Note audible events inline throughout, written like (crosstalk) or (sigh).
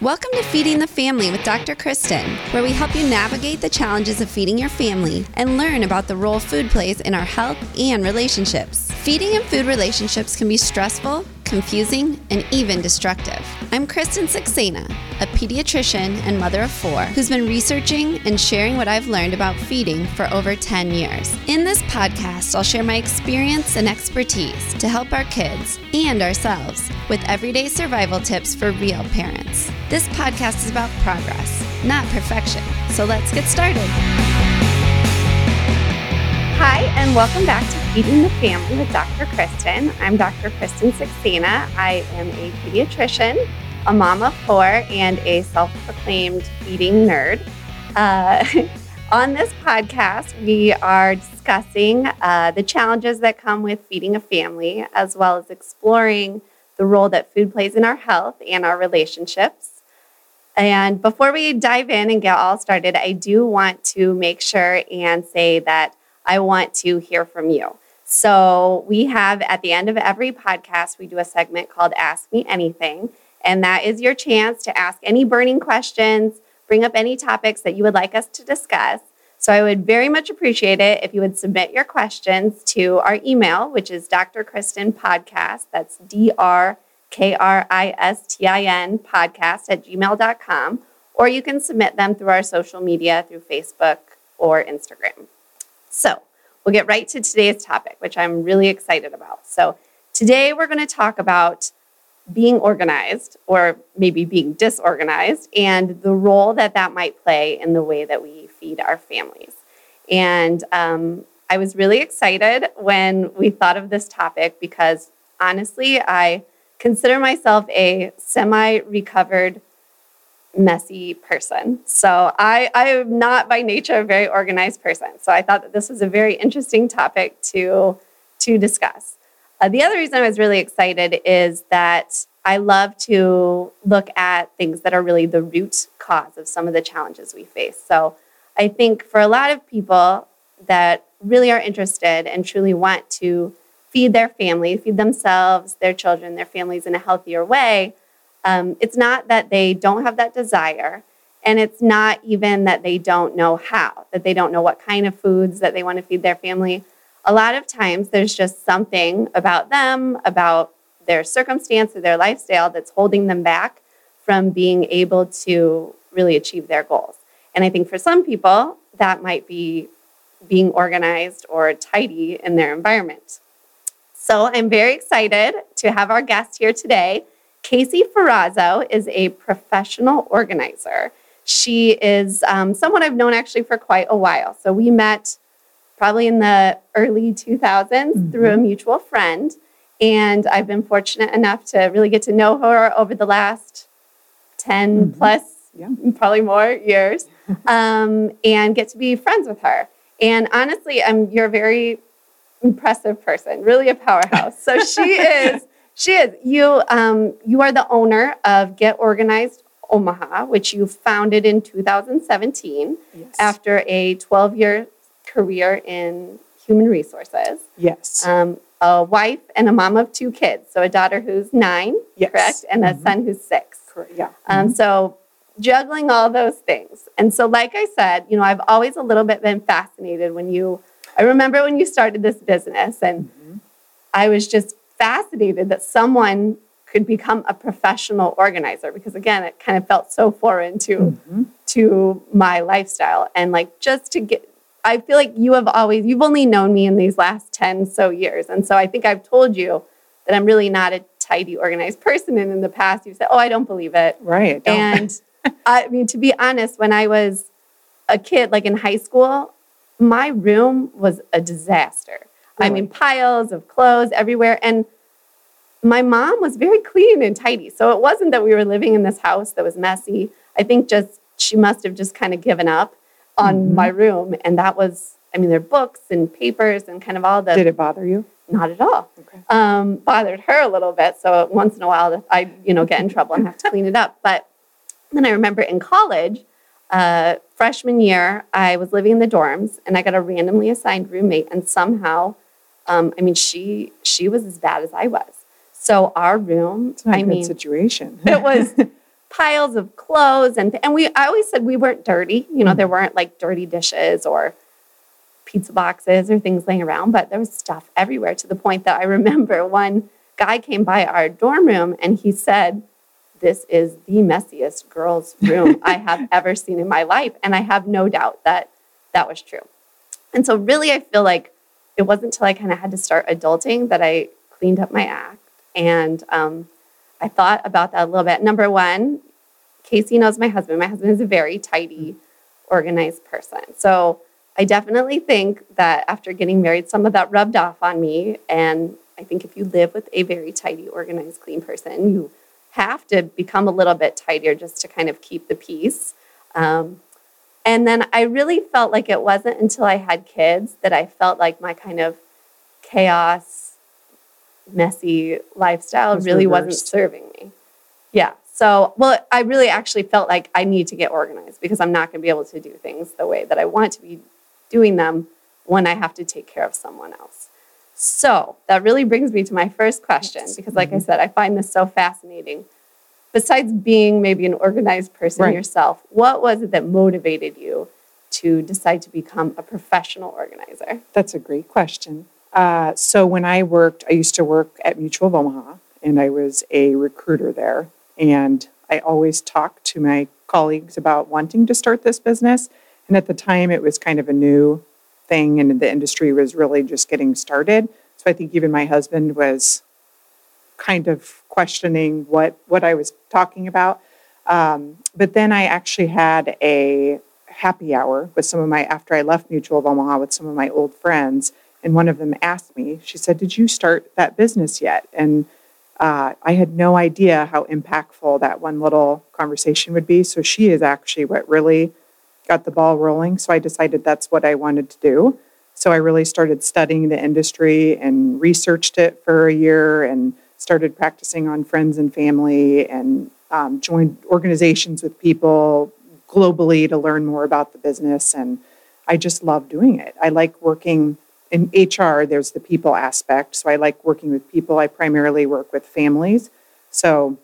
Welcome to Feeding the Family with Dr. Kristin, where we help you navigate the challenges of feeding your family and learn about the role food plays in our health and relationships. Feeding and food relationships can be stressful, confusing, and even destructive. I'm Kristin Saxena, a pediatrician and mother of four who's been researching and sharing what I've learned about feeding for over 10 years. In this podcast, I'll share my experience and expertise to help our kids and ourselves with everyday survival tips for real parents. This podcast is about progress, not perfection. So let's get started. Hi, and welcome back to Feeding the Family with Dr. Kristin. I'm Dr. Kristin Saxena. I am a pediatrician, a mom of four, and a self proclaimed feeding nerd. Uh, (laughs) on this podcast, we are discussing uh, the challenges that come with feeding a family, as well as exploring the role that food plays in our health and our relationships. And before we dive in and get all started, I do want to make sure and say that I want to hear from you. So, we have at the end of every podcast, we do a segment called Ask Me Anything. And that is your chance to ask any burning questions, bring up any topics that you would like us to discuss. So, I would very much appreciate it if you would submit your questions to our email, which is Dr. Kristin Podcast. That's D R K R I S T I N podcast at gmail.com. Or you can submit them through our social media through Facebook or Instagram. So, we'll get right to today's topic, which I'm really excited about. So, today we're going to talk about being organized or maybe being disorganized and the role that that might play in the way that we feed our families. And um, I was really excited when we thought of this topic because honestly, I consider myself a semi recovered messy person. So I, I am not by nature a very organized person. So I thought that this was a very interesting topic to, to discuss. Uh, the other reason I was really excited is that I love to look at things that are really the root cause of some of the challenges we face. So I think for a lot of people that really are interested and truly want to feed their family, feed themselves, their children, their families in a healthier way, um, it's not that they don't have that desire, and it's not even that they don't know how, that they don't know what kind of foods that they want to feed their family. A lot of times there's just something about them, about their circumstance or their lifestyle that's holding them back from being able to really achieve their goals. And I think for some people, that might be being organized or tidy in their environment. So I'm very excited to have our guest here today. Casey Ferrazzo is a professional organizer. She is um, someone I've known actually for quite a while. So we met probably in the early 2000s mm-hmm. through a mutual friend. And I've been fortunate enough to really get to know her over the last 10 mm-hmm. plus, yeah. probably more years, (laughs) um, and get to be friends with her. And honestly, I'm, you're a very impressive person, really a powerhouse. So she (laughs) is she is. You um, you are the owner of Get Organized Omaha, which you founded in 2017 yes. after a 12 year career in human resources. Yes. Um, a wife and a mom of two kids. So a daughter who's nine, yes. correct, and mm-hmm. a son who's six. Correct. Yeah. Um, mm-hmm. So juggling all those things. And so, like I said, you know, I've always a little bit been fascinated when you. I remember when you started this business, and mm-hmm. I was just fascinated that someone could become a professional organizer because again it kind of felt so foreign to mm-hmm. to my lifestyle and like just to get I feel like you have always you've only known me in these last 10 so years and so I think I've told you that I'm really not a tidy organized person and in the past you said oh I don't believe it right and (laughs) I mean to be honest when I was a kid like in high school my room was a disaster Really? I mean, piles of clothes everywhere. And my mom was very clean and tidy. So it wasn't that we were living in this house that was messy. I think just she must have just kind of given up on mm-hmm. my room. And that was, I mean, there are books and papers and kind of all the. Did it bother you? Not at all. Okay. Um, bothered her a little bit. So once in a while, I, you know, get in trouble and have to clean it up. But then I remember in college, uh, freshman year, I was living in the dorms and I got a randomly assigned roommate, and somehow um, I mean, she she was as bad as I was. So our room, I mean, situation. (laughs) it was (laughs) piles of clothes and and we I always said we weren't dirty. You know, Mm-hmm. there weren't like dirty dishes or pizza boxes or things laying around, but there was stuff everywhere to the point that I (laughs) remember one guy came by our dorm room and he said, This is the messiest girls' room I have ever seen in my life. And I have no doubt that that was true. And so, really, I feel like it wasn't until I kind of had to start adulting that I cleaned up my act. And um, I thought about that a little bit. Number one, Casey knows my husband. My husband is a very tidy, organized person. So I definitely think that after getting married, some of that rubbed off on me. And I think if you live with a very tidy, organized, clean person, you have to become a little bit tidier just to kind of keep the peace. Um, and then I really felt like it wasn't until I had kids that I felt like my kind of chaos, messy lifestyle Was really wasn't serving me. Yeah. So, well, I really actually felt like I need to get organized because I'm not going to be able to do things the way that I want to be doing them when I have to take care of someone else. So, that really brings me to my first question because, like I mm-hmm. said, I find this so fascinating. Besides being maybe an organized person Right. yourself, what was it that motivated you to decide to become a professional organizer? That's a great question. Uh, so when I worked, I used to work at Mutual of Omaha, and I was a recruiter there. And I always talked to my colleagues about wanting to start this business. And at the time, it was kind of a new thing, and the industry was really just getting started. So I think even my husband was kind of questioning what what I was talking about. Um, but then I actually had a happy hour with some of my after I left Mutual of Omaha with some of my old friends, and one of them asked me. She said, "Did you start that business yet?" And uh, I had no idea how impactful that one little conversation would be. So she is actually what really got the ball rolling. So I decided that's what I wanted to do. So I really started studying the industry and researched it for a year and started practicing on friends and family and um, joined organizations with people globally to learn more about the business. And I just love doing it. I like working in HR, there's the people aspect. So I like working with people. I primarily work with families. So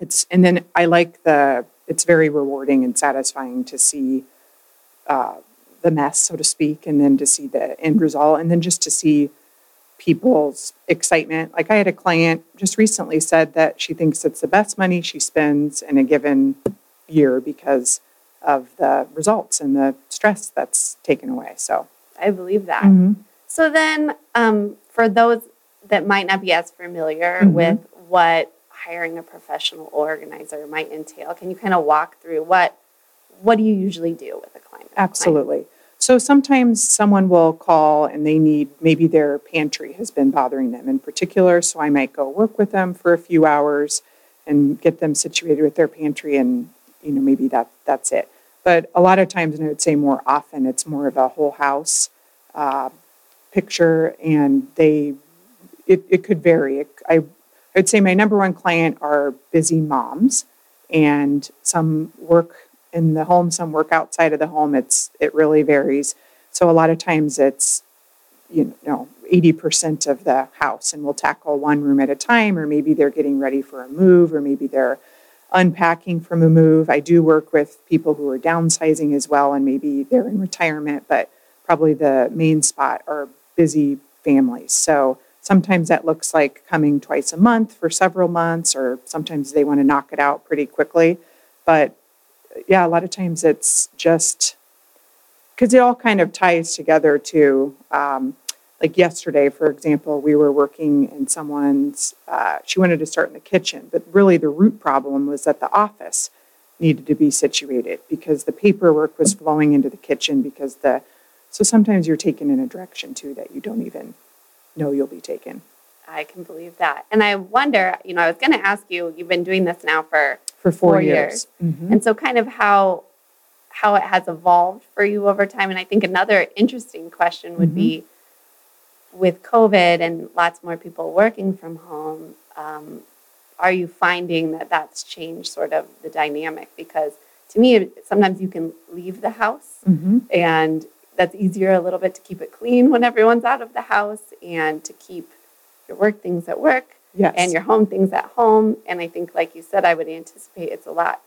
it's, and then I like the, it's very rewarding and satisfying to see uh, the mess, so to speak, and then to see the end result, and then just to see people's excitement. Like I had a client just recently said that she thinks it's the best money she spends in a given year because of the results and the stress that's taken away. So, I believe that. Mhm. So then, um, for those that might not be as familiar Mhm. with what hiring a professional organizer might entail, can you kind of walk through what what do you usually do with a client? Absolutely. So sometimes someone will call and they need, maybe their pantry has been bothering them in particular. So I might go work with them for a few hours and get them situated with their pantry and, you know, maybe that, that's it. But a lot of times, and I would say more often, it's more of a whole house uh, picture and they, it, it could vary. I, I would say my number one client are busy moms and some work in the home, some work outside of the home. It's it really varies. So a lot of times it's you know eighty percent of the house, and we'll tackle one room at a time, or maybe they're getting ready for a move, or maybe they're unpacking from a move. I do work with people who are downsizing as well, and maybe they're in retirement, but probably the main spot are busy families. So sometimes that looks like coming twice a month for several months, or sometimes they want to knock it out pretty quickly. But yeah, a lot of times it's just because it all kind of ties together to, um, like yesterday, for example, we were working in someone's, uh, she wanted to start in the kitchen, but really the root problem was that the office needed to be situated because the paperwork was flowing into the kitchen because the, so sometimes you're taken in a direction too that you don't even know you'll be taken. I can believe that. And I wonder, you know, I was going to ask you, you've been doing this now for For four, Four years. Mhm. and so kind of how how it has evolved for you over time and i think another interesting question would be with covid and lots more people working from home um, are you finding that that's changed sort of the dynamic because to me sometimes you can leave the house Mhm. and that's easier a little bit to keep it clean when everyone's out of the house and to keep your work things at work Yes. and your home things at home. And I think, like you said, I would anticipate it's a lot.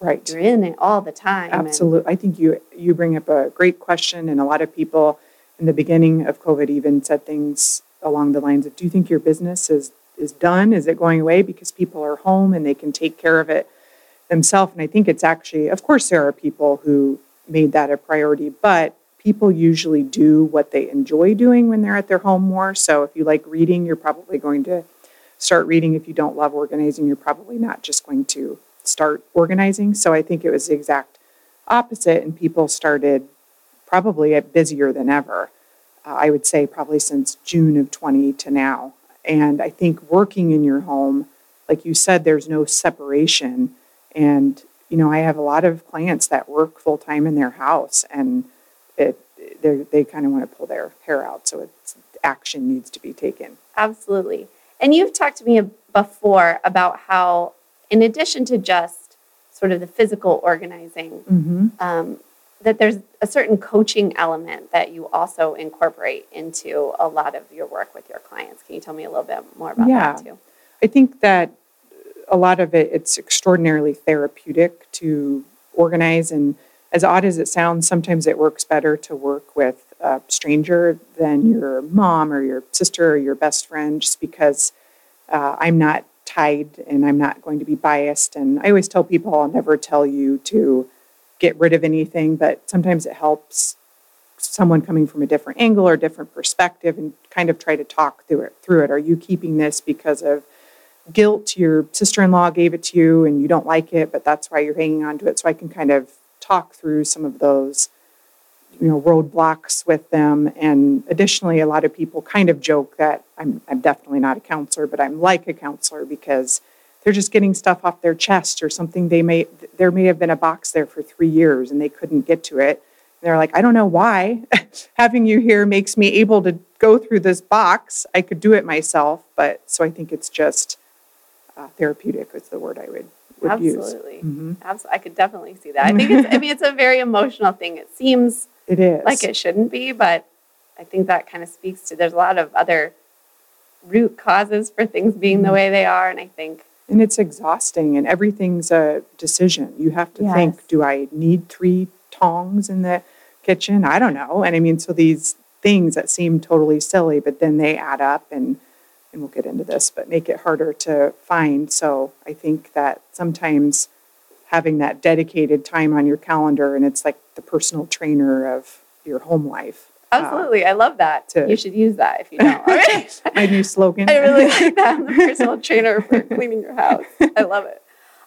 right. You're in it all the time. Absolutely. I think you, you bring up a great question, and a lot of people in the beginning of COVID even said things along the lines of, do you think your business is, is done? Is it going away? Because people are home and they can take care of it themselves. And I think it's actually, of course, there are people who made that a priority, but people usually do what they enjoy doing when they're at their home more. So if you like reading, you're probably going to start reading. If you don't love organizing, you're probably not just going to start organizing. So I think it was the exact opposite, and people started probably busier than ever. Uh, I would say probably since June of 20 to now. And I think working in your home, like you said, there's no separation. And, you know, I have a lot of clients that work full time in their house and it, they they kind of want to pull their hair out. So it's, action needs to be taken. Absolutely. And you've talked to me before about how, in addition to just sort of the physical organizing, Mm-hmm. um, that there's a certain coaching element that you also incorporate into a lot of your work with your clients. Can you tell me a little bit more about Yeah. that too? I think that a lot of it, it's extraordinarily therapeutic to organize. And as odd as it sounds, sometimes it works better to work with a stranger than your mom or your sister or your best friend, just because uh, I'm not tied and I'm not going to be biased. And I always tell people I'll never tell you to get rid of anything, but sometimes it helps someone coming from a different angle or different perspective and kind of try to talk through it through it. Are you keeping this because of guilt your sister-in-law gave it to you and you don't like it, but that's why you're hanging on to it. So I can kind of talk through some of those, you know, roadblocks with them. And additionally, a lot of people kind of joke that I'm, I'm definitely not a counselor, but I'm like a counselor because they're just getting stuff off their chest or something they may, there may have been a box there for three years and they couldn't get to it. and They're like, I don't know why. (laughs) Having you here makes me able to go through this box. I could do it myself, but so I think it's just uh, therapeutic is the word I would, would use. Absolutely. Mhm. Absolutely. I could definitely see that. I think it's, I mean, it's a very emotional thing. It seems (laughs) It is. like it shouldn't be, but I think that kind of speaks to there's a lot of other root causes for things being the Mhm. way they are. And I think, And it's exhausting and everything's a decision. You have to Yes. think, do I need three tongs in the kitchen? I don't know. And I mean, so these things that seem totally silly, but then they add up and and we'll get into this, but make it harder to find. So I think that sometimes having that dedicated time on your calendar and it's like the personal trainer of your home life. uh, absolutely, I love that. to- you should use that if you don't. (laughs) My new slogan. I really like that. I'm the personal trainer for (laughs) cleaning your house. I love it.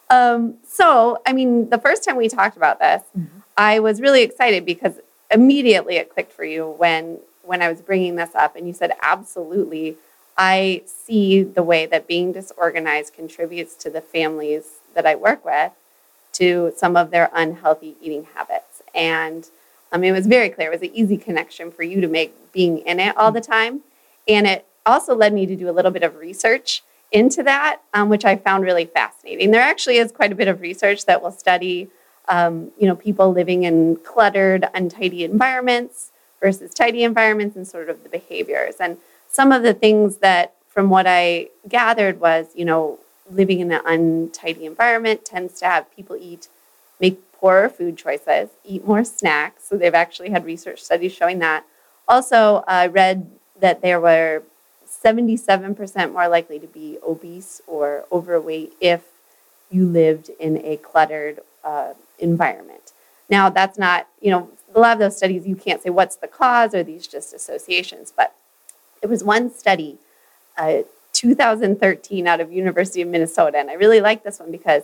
Um, so, I mean, the first time we talked about this, Mhm. I was really excited because immediately it clicked for you when when I was bringing this up, and you said, "Absolutely, I see the way that being disorganized contributes to the families that I work with to some of their unhealthy eating habits." And um, it was very clear. It was an easy connection for you to make being in it all the time. And it also led me to do a little bit of research into that, um, which I found really fascinating. There actually is quite a bit of research that will study, um, you know, people living in cluttered, untidy environments versus tidy environments and sort of the behaviors. And some of the things that, from what I gathered, was, you know, living in an untidy environment tends to have people eat, make poorer food choices, eat more snacks. So they've actually had research studies showing that. Also, I read that there were 77% more likely to be obese or overweight if you lived in a cluttered uh, environment. Now, that's not, you know, a lot of those studies, you can't say what's the cause or these just associations, but there was one study, uh, 2013 out of University of Minnesota, and I really like this one because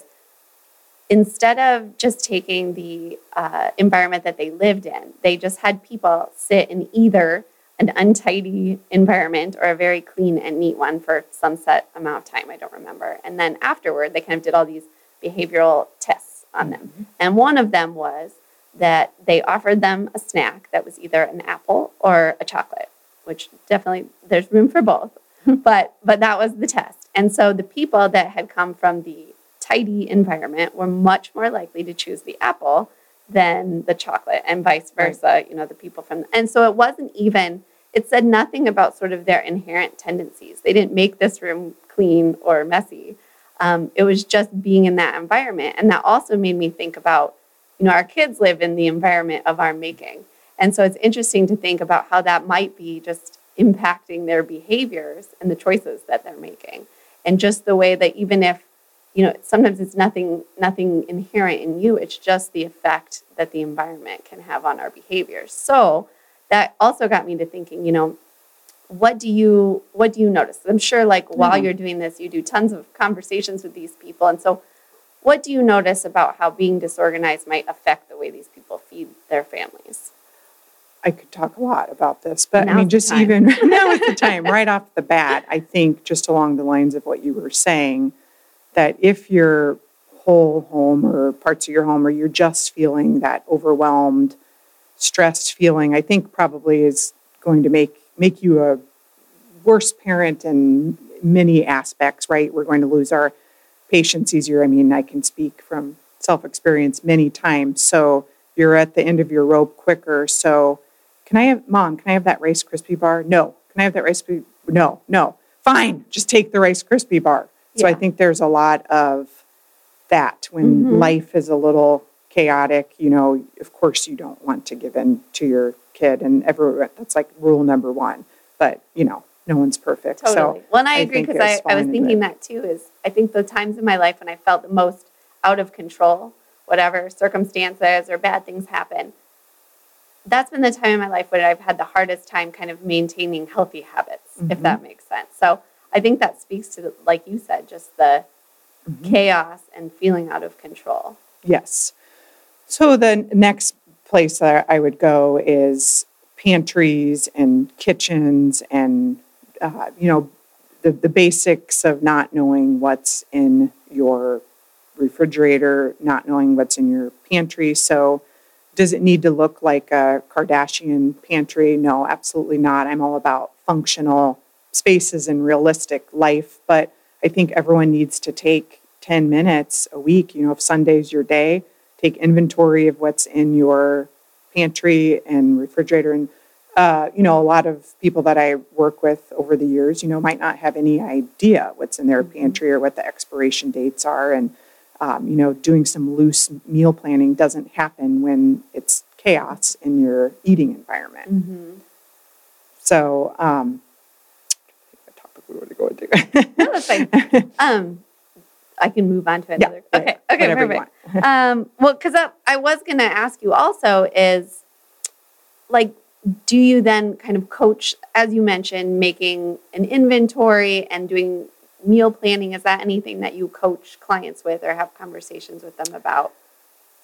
instead of just taking the uh, environment that they lived in, they just had people sit in either an untidy environment or a very clean and neat one for some set amount of time. I don't remember. And then afterward, they kind of did all these behavioral tests on them. And one of them was that they offered them a snack that was either an apple or a chocolate, which definitely there's room for both. (laughs) but but that was the test. And so the people that had come from the tidy environment were much more likely to choose the apple than the chocolate and vice Right. versa, you know, the people from and so it wasn't even it said nothing about sort of their inherent tendencies. They didn't make this room clean or messy. Um, it was just being in that environment. And that also made me think about, you know, our kids live in the environment of our making. And so it's interesting to think about how that might be just impacting their behaviors and the choices that they're making. And just the way that even if, you know, sometimes it's nothing nothing inherent in you, it's just the effect that the environment can have on our behaviors. So that also got me to thinking, you know, what do you what do you notice? I'm sure like while Mhm. you're doing this, you do tons of conversations with these people. And so what do you notice about how being disorganized might affect the way these people feed their families? I could talk a lot about this, but I mean, just even (laughs) (laughs) now is the time, right off the bat, I think just along the lines of what you were saying, that if your whole home or parts of your home, or you're just feeling that overwhelmed, stressed feeling, I think probably is going to make make you a worse parent in many aspects, right? We're going to lose our patience easier. I mean, I can speak from self experience many times. So you're at the end of your rope quicker. So can I have, mom, can I have that Rice Krispie bar? No. Can I have that Rice Krispie? No, no. Fine, just take the Rice Krispie bar. So I think there's a lot of that when Mhm. life is a little chaotic, you know, of course you don't want to give in to your kid and everyone, that's like rule number one. But, you know, no one's perfect. Totally. So well, and I, I agree because I, I was thinking that too. Is I think the times in my life when I felt the most out of control, whatever circumstances or bad things happen, that's been the time in my life when I've had the hardest time kind of maintaining healthy habits, if Mhm. that makes sense. So I think that speaks to, like you said, just the Mhm. chaos and feeling out of control. Yes. So the next place that I would go is pantries and kitchens and, uh, you know, the, the basics of not knowing what's in your refrigerator, not knowing what's in your pantry. So does it need to look like a Kardashian pantry? No, absolutely not. I'm all about functional spaces and realistic life, but I think everyone needs to take 10 minutes a week. You know, if Sunday's your day, take inventory of what's in your pantry and refrigerator. And, uh, you know, a lot of people that I work with over the years, you know, might not have any idea what's in their pantry or what the expiration dates are. And, um, you know, doing some loose meal planning doesn't happen when it's chaos in your eating environment. Mm-hmm. So, um, topic we want to go into? No, that's fine. (laughs) Um, I can move on to another. yeah, okay. Okay. whatever Perfect. (laughs) um, well, because I, I was going to ask you also is like, do you then kind of coach, as you mentioned, making an inventory and doing meal planning? Is that anything that you coach clients with or have conversations with them about?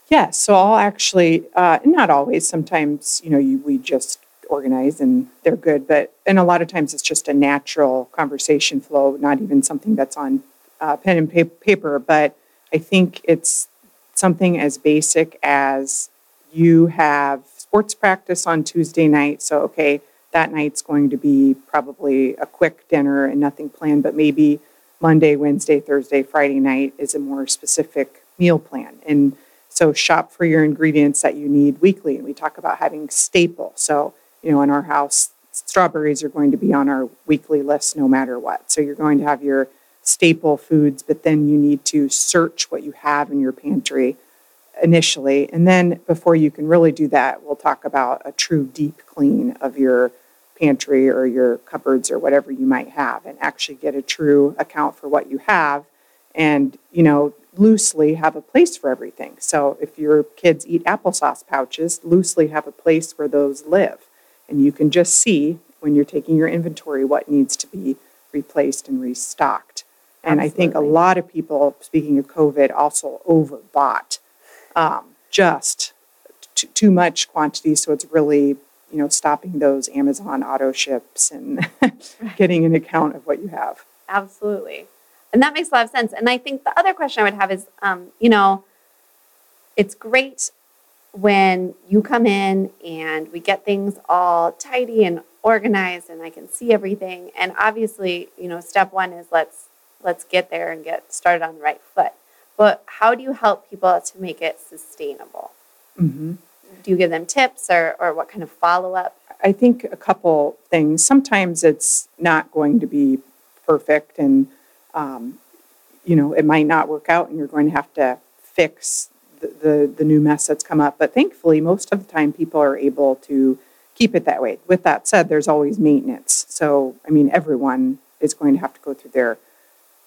Yeah, so I'll actually, uh, not always, sometimes, you know, you, we just organize and they're good, but, and a lot of times it's just a natural conversation flow, not even something that's on uh, pen and pa- paper, but I think it's something as basic as you have sports practice on Tuesday night, so okay, that night's going to be probably a quick dinner and nothing planned, but maybe Monday, Wednesday, Thursday, Friday night is a more specific meal plan. And so shop for your ingredients that you need weekly. And we talk about having staple. So, you know, in our house, strawberries are going to be on our weekly list no matter what. So you're going to have your staple foods, but then you need to search what you have in your pantry initially. And then before you can really do that, we'll talk about a true deep clean of your pantry or your cupboards or whatever you might have and actually get a true account for what you have and, you know, loosely have a place for everything. So if your kids eat applesauce pouches, loosely have a place where those live. And you can just see when you're taking your inventory what needs to be replaced and restocked. And I think a lot of people, speaking of COVID, also overbought um, just t- too much quantity. So it's really, you know, stopping those Amazon auto ships and (laughs) getting an account of what you have. Absolutely. And that makes a lot of sense. And I think the other question I would have is, um, you know, it's great when you come in and we get things all tidy and organized and I can see everything. And obviously, you know, step one is let's let's get there and get started on the right foot. But how do you help people to make it sustainable? hmm Do you give them tips or, or what kind of follow up? I think a couple things. Sometimes it's not going to be perfect, and um, you know it might not work out, and you're going to have to fix the, the the new mess that's come up. But thankfully, most of the time, people are able to keep it that way. With that said, there's always maintenance. So I mean, everyone is going to have to go through their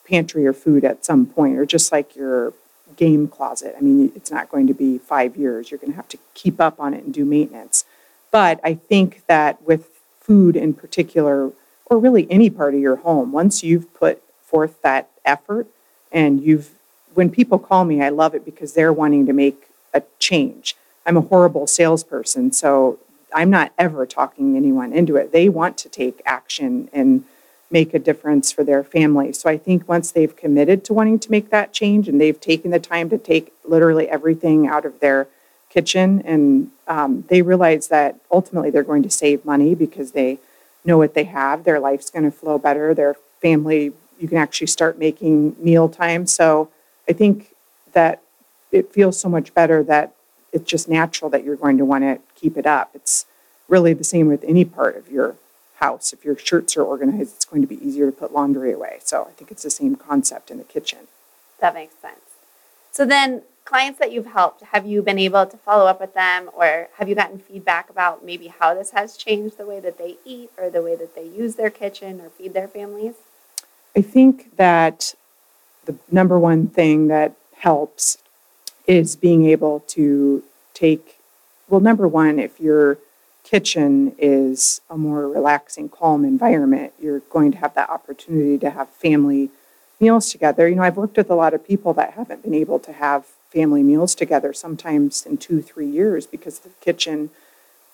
pantry or food at some point, or just like your game closet. I mean, it's not going to be five years. You're going to have to keep up on it and do maintenance. But I think that with food in particular, or really any part of your home, once you've put forth that effort and you've, when people call me, I love it because they're wanting to make a change. I'm a horrible salesperson, so I'm not ever talking anyone into it. They want to take action and make a difference for their family. So I think once they've committed to wanting to make that change and they've taken the time to take literally everything out of their kitchen and um, they realize that ultimately they're going to save money because they know what they have, their life's going to flow better, their family, you can actually start making meal time. So I think that it feels so much better that it's just natural that you're going to want to keep it up. It's really the same with any part of your house. If your shirts are organized, it's going to be easier to put laundry away. So I think it's the same concept in the kitchen. That makes sense. So then, clients that you've helped, have you been able to follow up with them or have you gotten feedback about maybe how this has changed the way that they eat or the way that they use their kitchen or feed their families? I think that the number one thing that helps is being able to take, well, number one, if your kitchen is a more relaxing, calm environment, you're going to have that opportunity to have family meals together. You know, I've worked with a lot of people that haven't been able to have family meals together, sometimes in two, three years, because the kitchen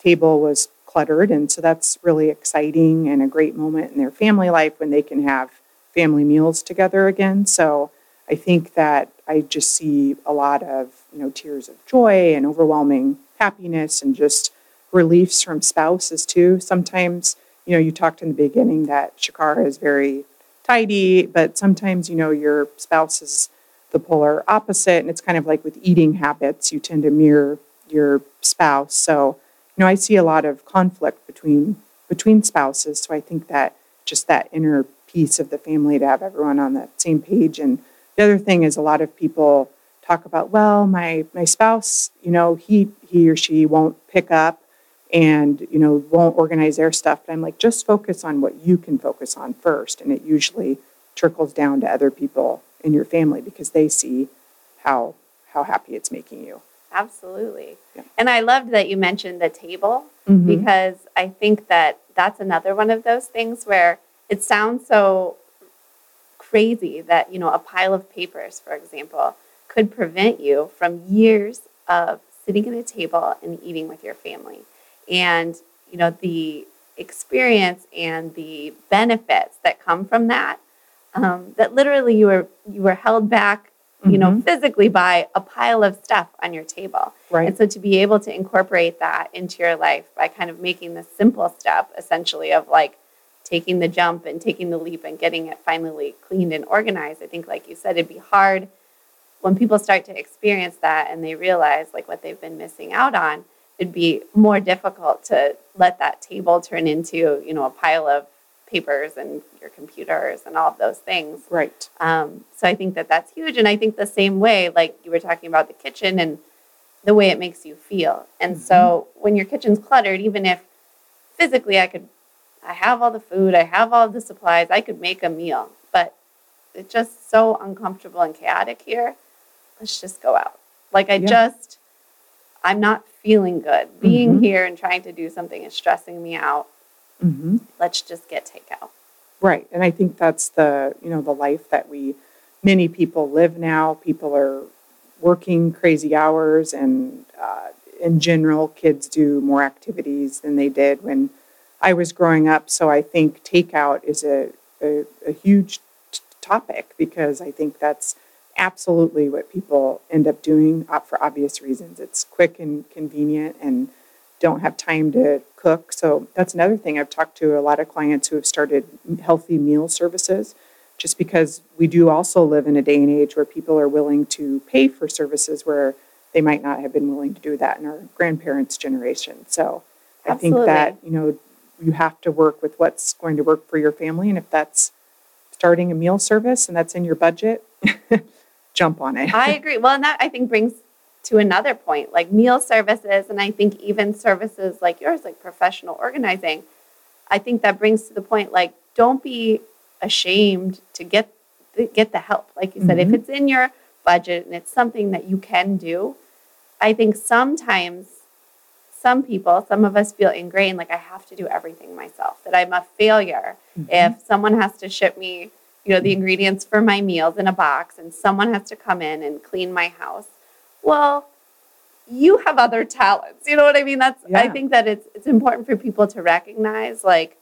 table was cluttered. And so that's really exciting and a great moment in their family life when they can have family meals together again. So I think that I just see a lot of, you know, tears of joy and overwhelming happiness and just reliefs from spouses too. Sometimes, you know, you talked in the beginning that Shakara is very tidy, but sometimes, you know, your spouse is the polar opposite. And it's kind of like with eating habits, you tend to mirror your spouse. So, you know, I see a lot of conflict between between spouses. So I think that just that inner peace of the family to have everyone on the same page. And the other thing is a lot of people talk about, well, my my spouse, you know, he he or she won't pick up and you know won't organize their stuff but i'm like just focus on what you can focus on first and it usually trickles down to other people in your family because they see how how happy it's making you Absolutely. Yeah. And I loved that you mentioned the table Mhm. because I think that that's another one of those things where it sounds so crazy that, you know, a pile of papers, for example, could prevent you from years of sitting at a table and eating with your family. And, you know, the experience and the benefits that come from that, um, that literally you were you were held back, you know, Mhm. physically by a pile of stuff on your table. right And so to be able to incorporate that into your life by kind of making the simple step essentially of like taking the jump and taking the leap and getting it finally cleaned and organized, I think like you said, it'd be hard when people start to experience that and they realize like what they've been missing out on, it'd be more difficult to let that table turn into, you know, a pile of papers and your computers and all of those things. right Um, so I think that that's huge. And I think the same way, like you were talking about the kitchen and the way it makes you feel. And so when your kitchen's cluttered, even if physically I could, I have all the food, I have all the supplies, I could make a meal, but it's just so uncomfortable and chaotic here. Let's just go out. Like I Yeah. just, I'm not feeling good. Being Mhm. here and trying to do something is stressing me out. hmm Let's just get takeout. Right. And I think that's the, you know, the life that we, many people live now. People are working crazy hours and uh, in general, kids do more activities than they did when I was growing up. So I think takeout is a, a, a huge t- topic because I think that's absolutely what people end up doing uh, for obvious reasons. It's quick and convenient and don't have time to cook. So that's another thing. I've talked to a lot of clients who have started healthy meal services just because we do also live in a day and age where people are willing to pay for services where they might not have been willing to do that in our grandparents' generation. So I think that, you know, you have to work with what's going to work for your family. And if that's starting a meal service and that's in your budget, (laughs) jump on it. I agree. Well, and that I think brings to another point, like meal services, and I think even services like yours, like professional organizing. I think that brings to the point, like, don't be ashamed to get the, get the help. Like you said, if Mhm. it's in your budget and it's something that you can do, I think sometimes some people, some of us feel ingrained, like I have to do everything myself, that I'm a failure Mhm. if someone has to ship me you know the ingredients for my meals in a box and someone has to come in and clean my house. Well you have other talents you know what i mean? That's i think that it's it's important for people to recognize like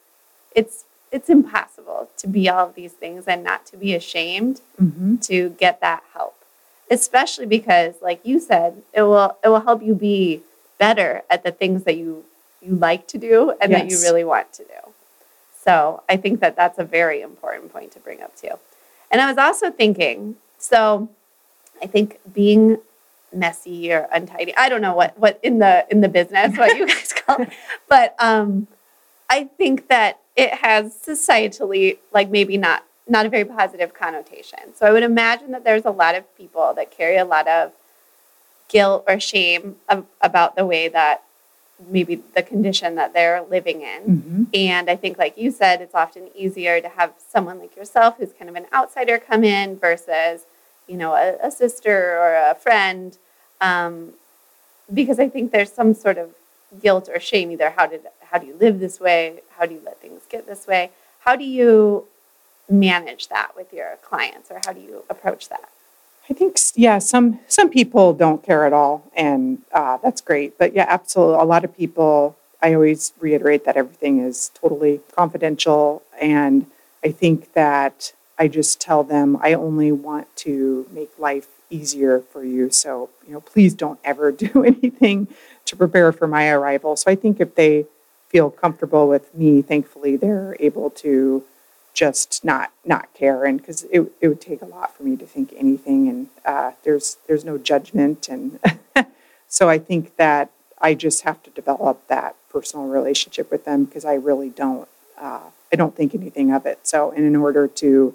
it's it's impossible to be all of these things and not to be ashamed Mhm. to get that help especially because like you said it will it will help you be better at the things that you you like to do and that you really want to do so i think that that's a very important point to bring up too. And i was also thinking so i think being messy or untidy i don't know what what in the in the business what you (laughs) guys call it but um i think that it has societally like maybe not not a very positive connotation. So i would imagine that there's a lot of people that carry a lot of guilt or shame of, about the way that maybe the condition that they're living in Mhm. and I think, like you said, it's often easier to have someone like yourself who's kind of an outsider come in versus, you know, a, a sister or a friend. Um, because I think there's some sort of guilt or shame either how did how do you live this way? How do you let things get this way? How do you manage that with your clients or how do you approach that? I think, yeah, some, some people don't care at all, and uh, that's great. But yeah, absolutely. A lot of people, I always reiterate that everything is totally confidential. And I think that I just tell them I only want to make life easier for you. So, you know, please don't ever (laughs) do anything to prepare for my arrival. So I think if they feel comfortable with me, thankfully, they're able to just not not care. And because it, it would take a lot for me to think anything. And uh, there's there's no judgment. And (laughs) so i think that i just have to develop that personal relationship with them because i really don't uh, i don't think anything of it. So and in order to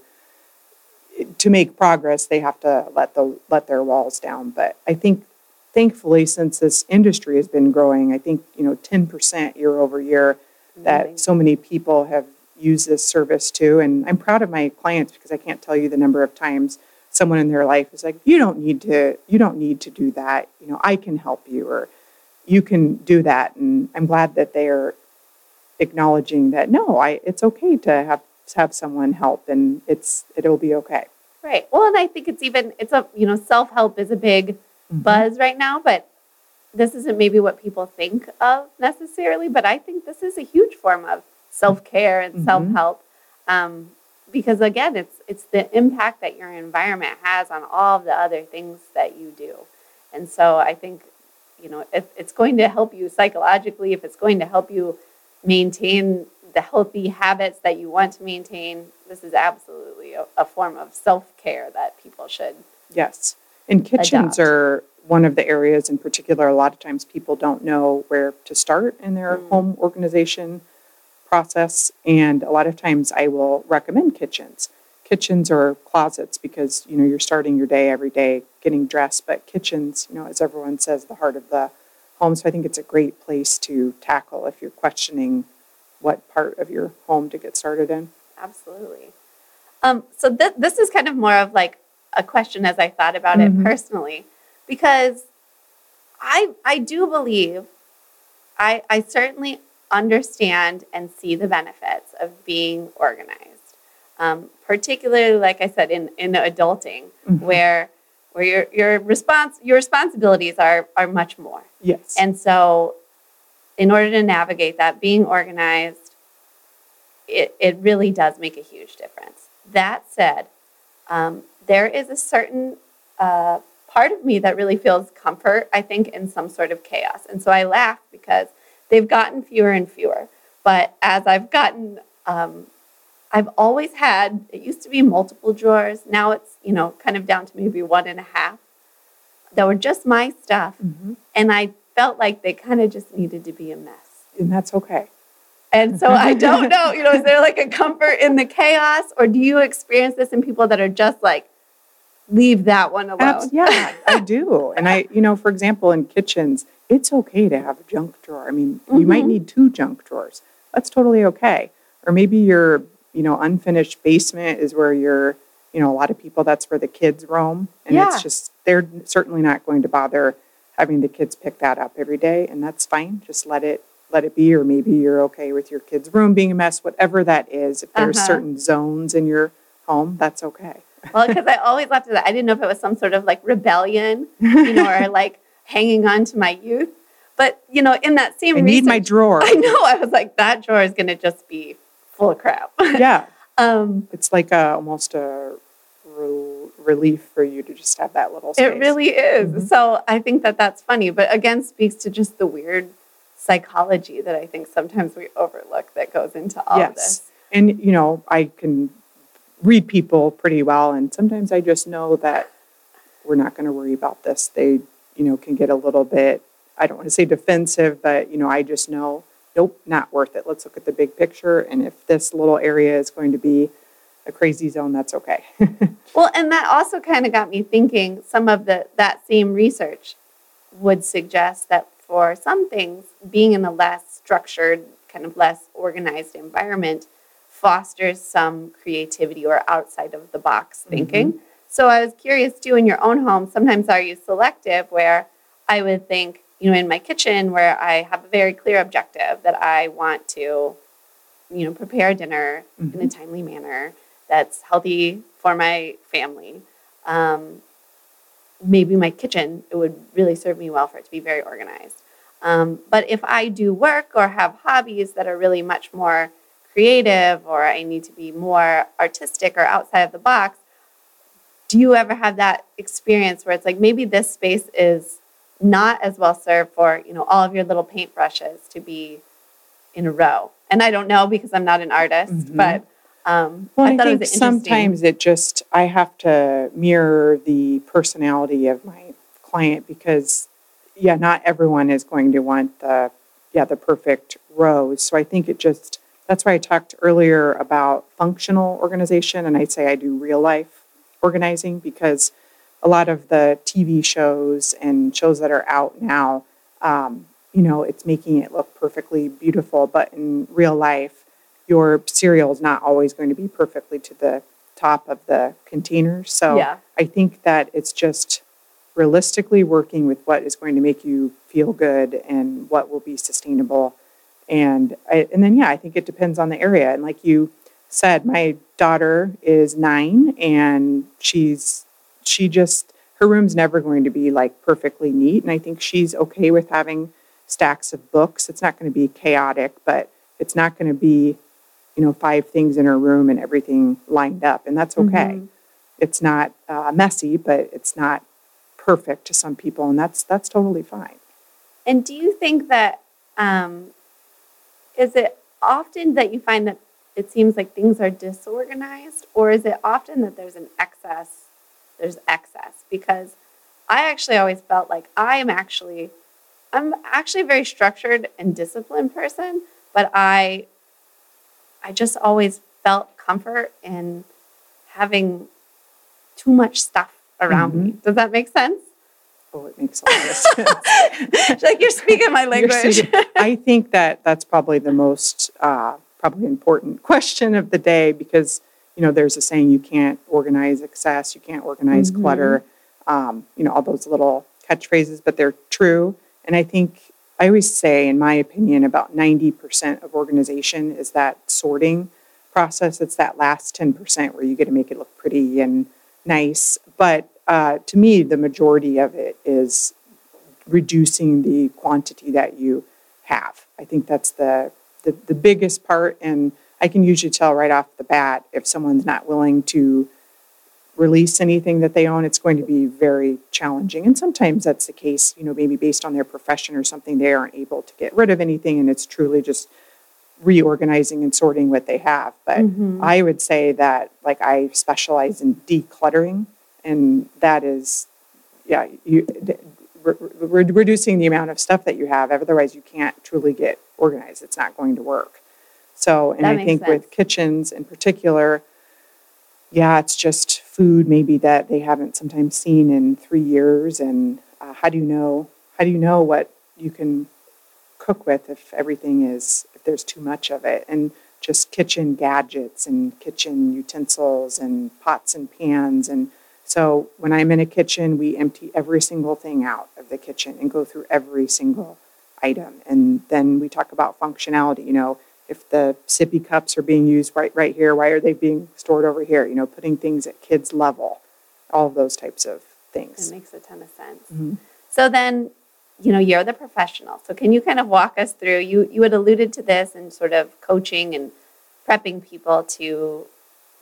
to make progress they have to let the let their walls down. But i think thankfully since this industry has been growing i think you know 10% year over year that so many people have used this service too. And I'm proud of my clients because I can't tell you the number of times someone in their life is like, you don't need to, you don't need to do that. You know, I can help you or you can do that. And I'm glad that they are acknowledging that no, I it's okay to have to have someone help and it's it'll be okay. Right. Well, and I think it's even it's a you know self help is a big Mm-hmm. buzz right now, but this isn't maybe what people think of necessarily. But I think this is a huge form of self care and Mhm. self help, um, because again, it's it's the impact that your environment has on all of the other things that you do, and so I think you know if it's going to help you psychologically, if it's going to help you maintain the healthy habits that you want to maintain, this is absolutely a, a form of self care that people should. Yes. And kitchens Adopt. are one of the areas in particular, a lot of times people don't know where to start in their Mm. home organization process. And a lot of times I will recommend kitchens. Kitchens or closets because, you know, you're starting your day every day getting dressed, but kitchens, you know, as everyone says, the heart of the home. So I think it's a great place to tackle if you're questioning what part of your home to get started in. Absolutely. Um, so th- this is kind of more of like a question as I thought about Mhm. it personally, because I I do believe I I certainly understand and see the benefits of being organized, um, particularly like I said in in adulting, Mhm. where where your your response your responsibilities are are much more. Yes. And so, in order to navigate that, being organized, it, it really does make a huge difference. That said, um, there is a certain uh, part of me that really feels comfort, I think, in some sort of chaos. And so I laugh because they've gotten fewer and fewer. But as I've gotten, um, I've always had, it used to be multiple drawers. Now it's, you know, kind of down to maybe one and a half that were just my stuff Mhm. and I felt like they kind of just needed to be a mess. and that's okay. And so I don't know, you know, is there like a comfort in the chaos or do you experience this in people that are just like, leave that one alone? Abs- yeah, I do. And I, you know, for example, in kitchens, it's okay to have a junk drawer. I mean, you might Mhm. need two junk drawers. That's totally okay. Or maybe your, you know, unfinished basement is where you're, you know, a lot of people, that's where the kids roam. And Yeah. it's just, they're certainly not going to bother having the kids pick that up every day. And that's fine. Just let it, let it be. Or maybe you're okay with your kid's room being a mess, whatever that is. If there's Uh-huh. certain zones in your home, that's okay. Well, because I always left that. I didn't know if it was some sort of like rebellion, you know, or (laughs) like hanging on to my youth. But, you know, in that same I need my drawer. (laughs) I know. I was like, that drawer is going to just be full of crap. (laughs) yeah. um, It's like a, almost a rel- relief for you to just have that little space. it really is. Mhm. So I think that that's funny, but again, speaks to just the weird psychology that I think sometimes we overlook that goes into all of this. And, you know, I can read people pretty well, and sometimes I just know that we're not going to worry about this. They, you know, can get a little bit, I don't want to say defensive, but, you know, I just know, nope, not worth it. Let's look at the big picture. And if this little area is going to be a crazy zone, that's okay. (laughs) Well, and that also kind of got me thinking some of the that same research would suggest that for some things being in a less structured, kind of less organized environment fosters some creativity or outside of the box thinking. So I was curious too in your own home, sometimes are you selective where I would think, you know, in my kitchen where I have a very clear objective that I want to, you know, prepare dinner in a timely manner that's healthy for my family. Um, maybe my kitchen, it would really serve me well for it to be very organized. Um, but if I do work or have hobbies that are really much more creative or I need to be more artistic or outside of the box, do you ever have that experience where it's like maybe this space is not as well served for you know all of your little paintbrushes to be in a row? And I don't know because I'm not an artist, Mhm. but um, Well, I I, think it was sometimes it just I have to mirror the personality of my client because yeah, not everyone is going to want the yeah the perfect rows. So I think it just that's why I talked earlier about functional organization, and I'd say I do real life organizing because a lot of the TV shows and shows that are out now, um, you know, it's making it look perfectly beautiful, but in real life your cereal is not always going to be perfectly to the top of the container. So Yeah. I think that it's just realistically working with what is going to make you feel good and what will be sustainable. And I, and then yeah, I think it depends on the area. And like you said, my daughter is nine and she's she just her room's never going to be like perfectly neat. And I think she's okay with having stacks of books. It's not going to be chaotic, but it's not going to be you know, five things in her room and everything lined up, and that's okay. Mhm. It's not uh, messy, but it's not perfect to some people, and that's that's totally fine. And do you think that um, is it often that you find that it seems like things are disorganized, or is it often that there's an excess? There's excess because I actually always felt like I am actually I'm actually a very structured and disciplined person, but I I just always felt comfort in having too much stuff around me. Mm-hmm. Does that make sense? Oh, it makes a lot of sense. (laughs) like you're speaking my language. speaking- (laughs) I think that that's probably the most uh, probably important (laughs) question of the day because you know there's a saying you can't organize excess, you can't organize Mhm. clutter, um, you know all those little catchphrases, but they're true. And I think I always say, in my opinion, about ninety percent of organization is that sorting process. It's that last ten percent where you get to make it look pretty and nice. But uh, to me, the majority of it is reducing the quantity that you have. I think that's the, the, the biggest part. And I can usually tell right off the bat if someone's not willing to release anything that they own, it's going to be very challenging. And sometimes that's the case, you know, maybe based on their profession or something, they aren't able to get rid of anything and it's truly just reorganizing and sorting what they have. But Mhm. I would say that like I specialize in decluttering and that is yeah, you re- re- reducing the amount of stuff that you have. Otherwise, you can't truly get organized. It's not going to work. So, and I think with kitchens in particular, yeah, it's just food maybe that they haven't sometimes seen in three years. And uh, how do you know? How do you know what you can cook with if everything is if there's too much of it? And just kitchen gadgets and kitchen utensils and pots and pans and so when I'm in a kitchen, we empty every single thing out of the kitchen and go through every single item. And then we talk about functionality. You know, if the sippy cups are being used right right here, why are they being stored over here? You know, putting things at kids' level, all of those types of That things. makes a ton of sense. Mhm. So then, you know, you're the professional. So can you kind of walk us through? You you had alluded to this and sort of coaching and prepping people to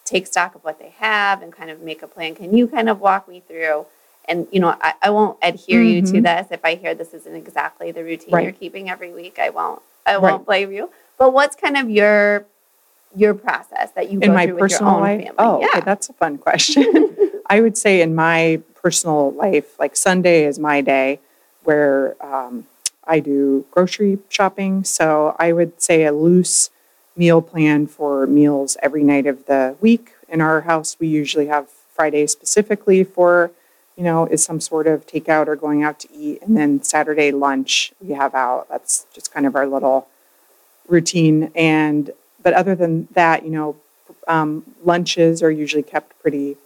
take stock of what they have and kind of make a plan. Can you kind of walk me through? And you know, I, I won't adhere you to Mhm. this if I hear this isn't exactly the routine Right. you're keeping every week. I won't. I won't blame you. But what's kind of your your process that you in go my through with your personal own life? family? Oh, yeah. okay, that's a fun question. (laughs) I would say in my personal life, like Sunday is my day where um, I do grocery shopping. So I would say a loose meal plan for meals every night of the week. In our house, we usually have Friday specifically for, you know, is some sort of takeout or going out to eat. And then Saturday lunch we have out. That's just kind of our little routine. And but other than that, you know, um, lunches are usually kept pretty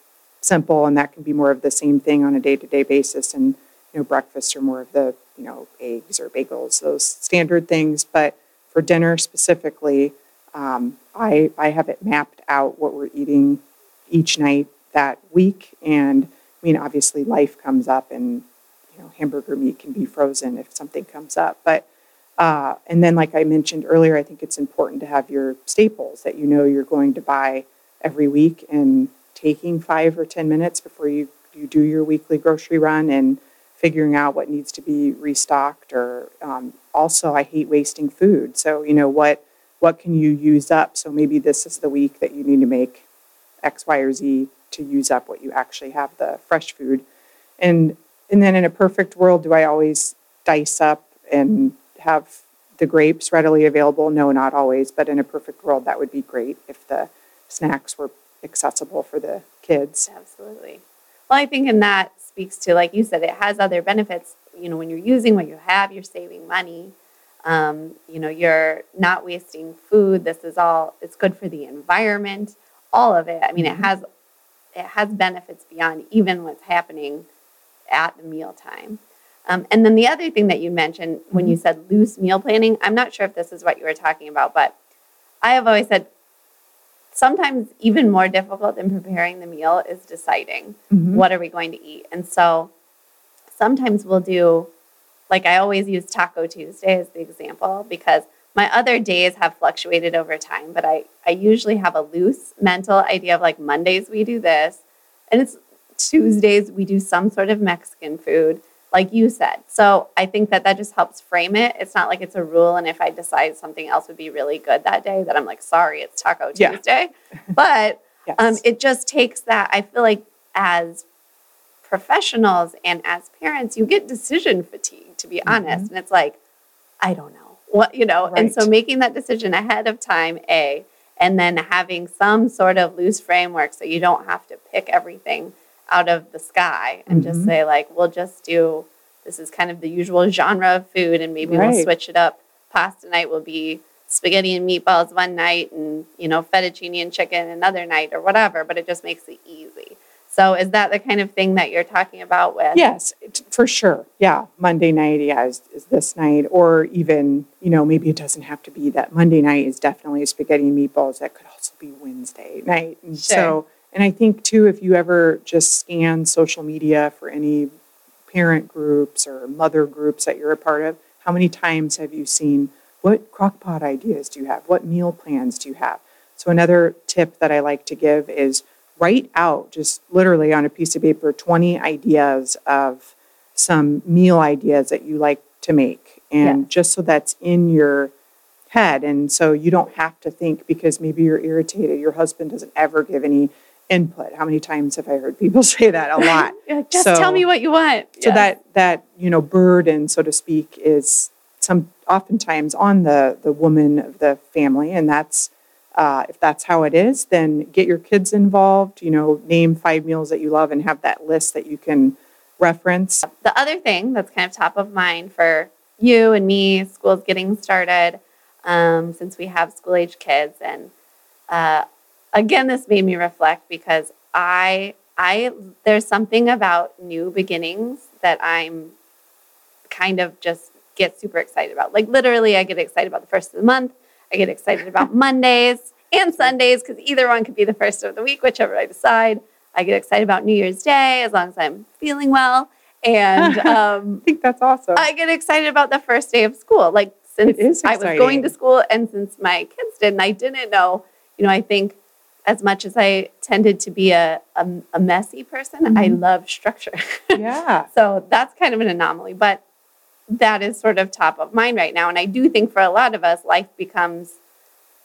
simple, and that can be more of the same thing on a day-to-day basis. And you know, breakfasts are more of the you know eggs or bagels, those standard things. But for dinner specifically, um, I I have it mapped out what we're eating each night that week, and I mean, obviously, life comes up, and you know, hamburger meat can be frozen if something comes up, but uh, and then, like I mentioned earlier, I think it's important to have your staples that you know you're going to buy every week and taking five or 10 minutes before you, you do your weekly grocery run and figuring out what needs to be restocked. Or um, also, I hate wasting food. So, you know, what, what can you use up? So maybe this is the week that you need to make X, Y, or Z to use up what you actually have the fresh food. And, and then in a perfect world, do I always dice up and have the grapes readily available? No, not always, but in a perfect world, that would be great if the snacks were accessible for the kids. Absolutely. Well, I think in that speaks to, like you said, it has other benefits. You know, when you're using what you have, you're saving money. Um, you know, you're not wasting food. This is all. It's good for the environment. All of it. I mean, it has it has benefits beyond even what's happening at the mealtime. Um, and then the other thing that you mentioned when you said loose meal planning, I'm not sure if this is what you were talking about, but I have always said sometimes even more difficult than preparing the meal is deciding Mhm. what are we going to eat. And so sometimes we'll do, like I always use Taco Tuesday as the example because my other days have fluctuated over time, but I, I usually have a loose mental idea of like Mondays we do this, and it's Tuesdays we do some sort of Mexican food, like you said. So I think that that just helps frame it. It's not like it's a rule, and if I decide something else would be really good that day, that I'm like, sorry, it's Taco Tuesday. Yeah. But (laughs) Yes. um, it just takes that. I feel like as professionals and as parents, you get decision fatigue, to be honest. And it's like, I don't know what, you know. And so making that decision ahead of time, A, and then having some sort of loose framework so you don't have to pick everything out of the sky and just Mhm. say, like, we'll just do this is kind of the usual genre of food and maybe we'll switch it up. Pasta night will be spaghetti and meatballs one night and you know fettuccine and chicken another night or whatever but it just makes it easy so is that the kind of thing that you're talking about with Yes, for sure. Yeah, Monday night, yeah, is, is this night, or even you know maybe it doesn't have to be that Monday night is definitely spaghetti and meatballs. That could also be Wednesday night, and Sure. so and I think too if you ever just scan social media for any parent groups or mother groups that you're a part of, how many times have you seen what crock pot ideas do you have? What meal plans do you have? So another tip that I like to give is write out just literally on a piece of paper 20 ideas of some meal ideas that you like to make and Yeah. just so that's in your head and so you don't have to think because maybe you're irritated your husband doesn't ever give any input. How many times have I heard people (laughs) say that? A (laughs) lot. Like, just So- tell me what you want. So Yes. that that you know burden, so to speak, is some oftentimes on the the woman of the family, and that's uh, if that's how it is, then get your kids involved. You know, name five meals that you love and have that list that you can reference. the other thing that's kind of top of mind for you and me, school's getting started um, since we have school age kids, and uh, again, this made me reflect because I, I, there's something about new beginnings that I'm kind of just get super excited about. Like literally, I get excited about the first of the month. I get excited about Mondays and Sundays because either one could be the first of the week, whichever I decide. I get excited about New Year's Day as long as I'm feeling well. And (laughs) um, I think that's awesome. I get excited about the first day of school. Like since I was going to school and since my kids didn't, I didn't know, you know, I think as much as I tended to be a, a, a messy person, I Mhm. love structure. (laughs) yeah. so that's kind of an anomaly, but that is sort of top of mind right now. And I do think for a lot of us, life becomes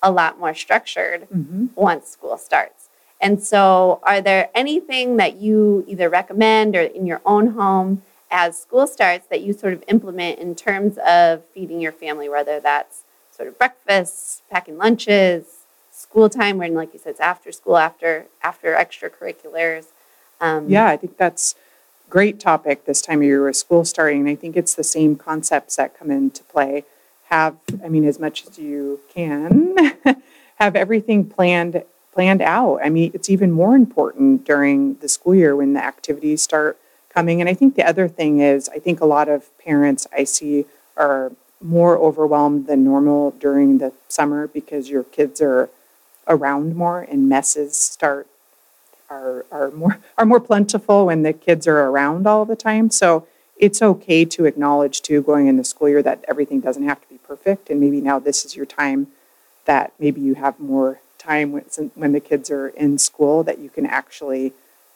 a lot more structured hmm once school starts. And so, are there anything that you either recommend or in your own home as school starts that you sort of implement in terms of feeding your family, whether that's sort of breakfast, packing lunches, school time, when like you said, it's after school, after after extracurriculars. Um, Yeah, I think that's great topic this time of year with school starting. And I think it's the same concepts that come into play. Have, I mean, as much as you can, (laughs) have everything planned planned out. I mean, it's even more important during the school year when the activities start coming. And I think the other thing is, I think a lot of parents I see are more overwhelmed than normal during the summer because your kids are around more and messes start are are more (laughs) are more plentiful when the kids are around all the time. So it's okay to acknowledge too going in the school year that everything doesn't have to be perfect and maybe now this is your time that maybe you have more time when when the kids are in school that you can actually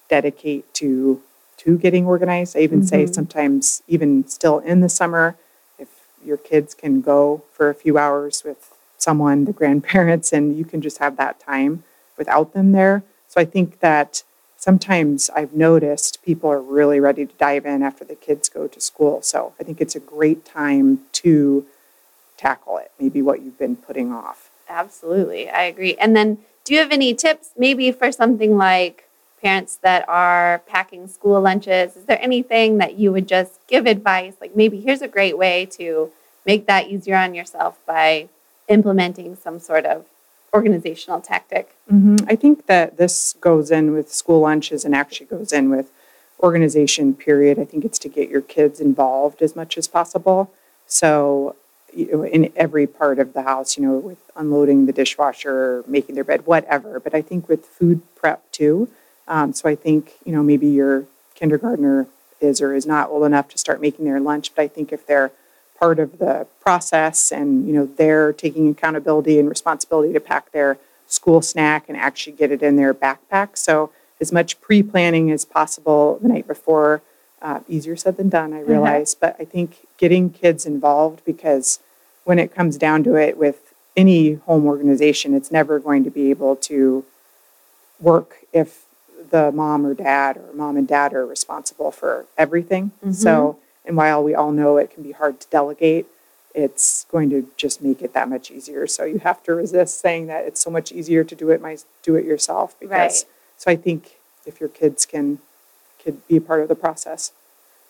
dedicate to to getting organized. I even say Mhm. sometimes even still in the summer if your kids can go for a few hours with someone, the (laughs) grandparents and you can just have that time without them there. So I think that sometimes I've noticed people are really ready to dive in after the kids go to school. So I think it's a great time to tackle it, maybe what you've been putting off. Absolutely, I agree. And then, do you have any tips, maybe for something like parents that are packing school lunches? Is there anything that you would just give advice? Like, maybe here's a great way to make that easier on yourself by implementing some sort of organizational tactic. hmm I think that this goes in with school lunches and actually goes in with organization period. I think it's to get your kids involved as much as possible. So, you know, in every part of the house, you know, with unloading the dishwasher, making their bed, whatever. But I think with food prep too. Um, so I think, you know, maybe your kindergartner is or is not old enough to start making their lunch. But I think if they're part of the process and, you know, they're taking accountability and responsibility to pack their school snack and actually get it in their backpack. So as much pre-planning as possible the night before. Uh, easier said than done, I realize, but I think getting kids involved because when it comes down to it, with any home organization, it's never going to be able to work if the mom or dad or mom and dad are responsible for everything. So, and while we all know it can be hard to delegate, it's going to just make it that much easier. So you have to resist saying that it's so much easier to do it my do it yourself because Right. so I think if your kids can could be a part of the process.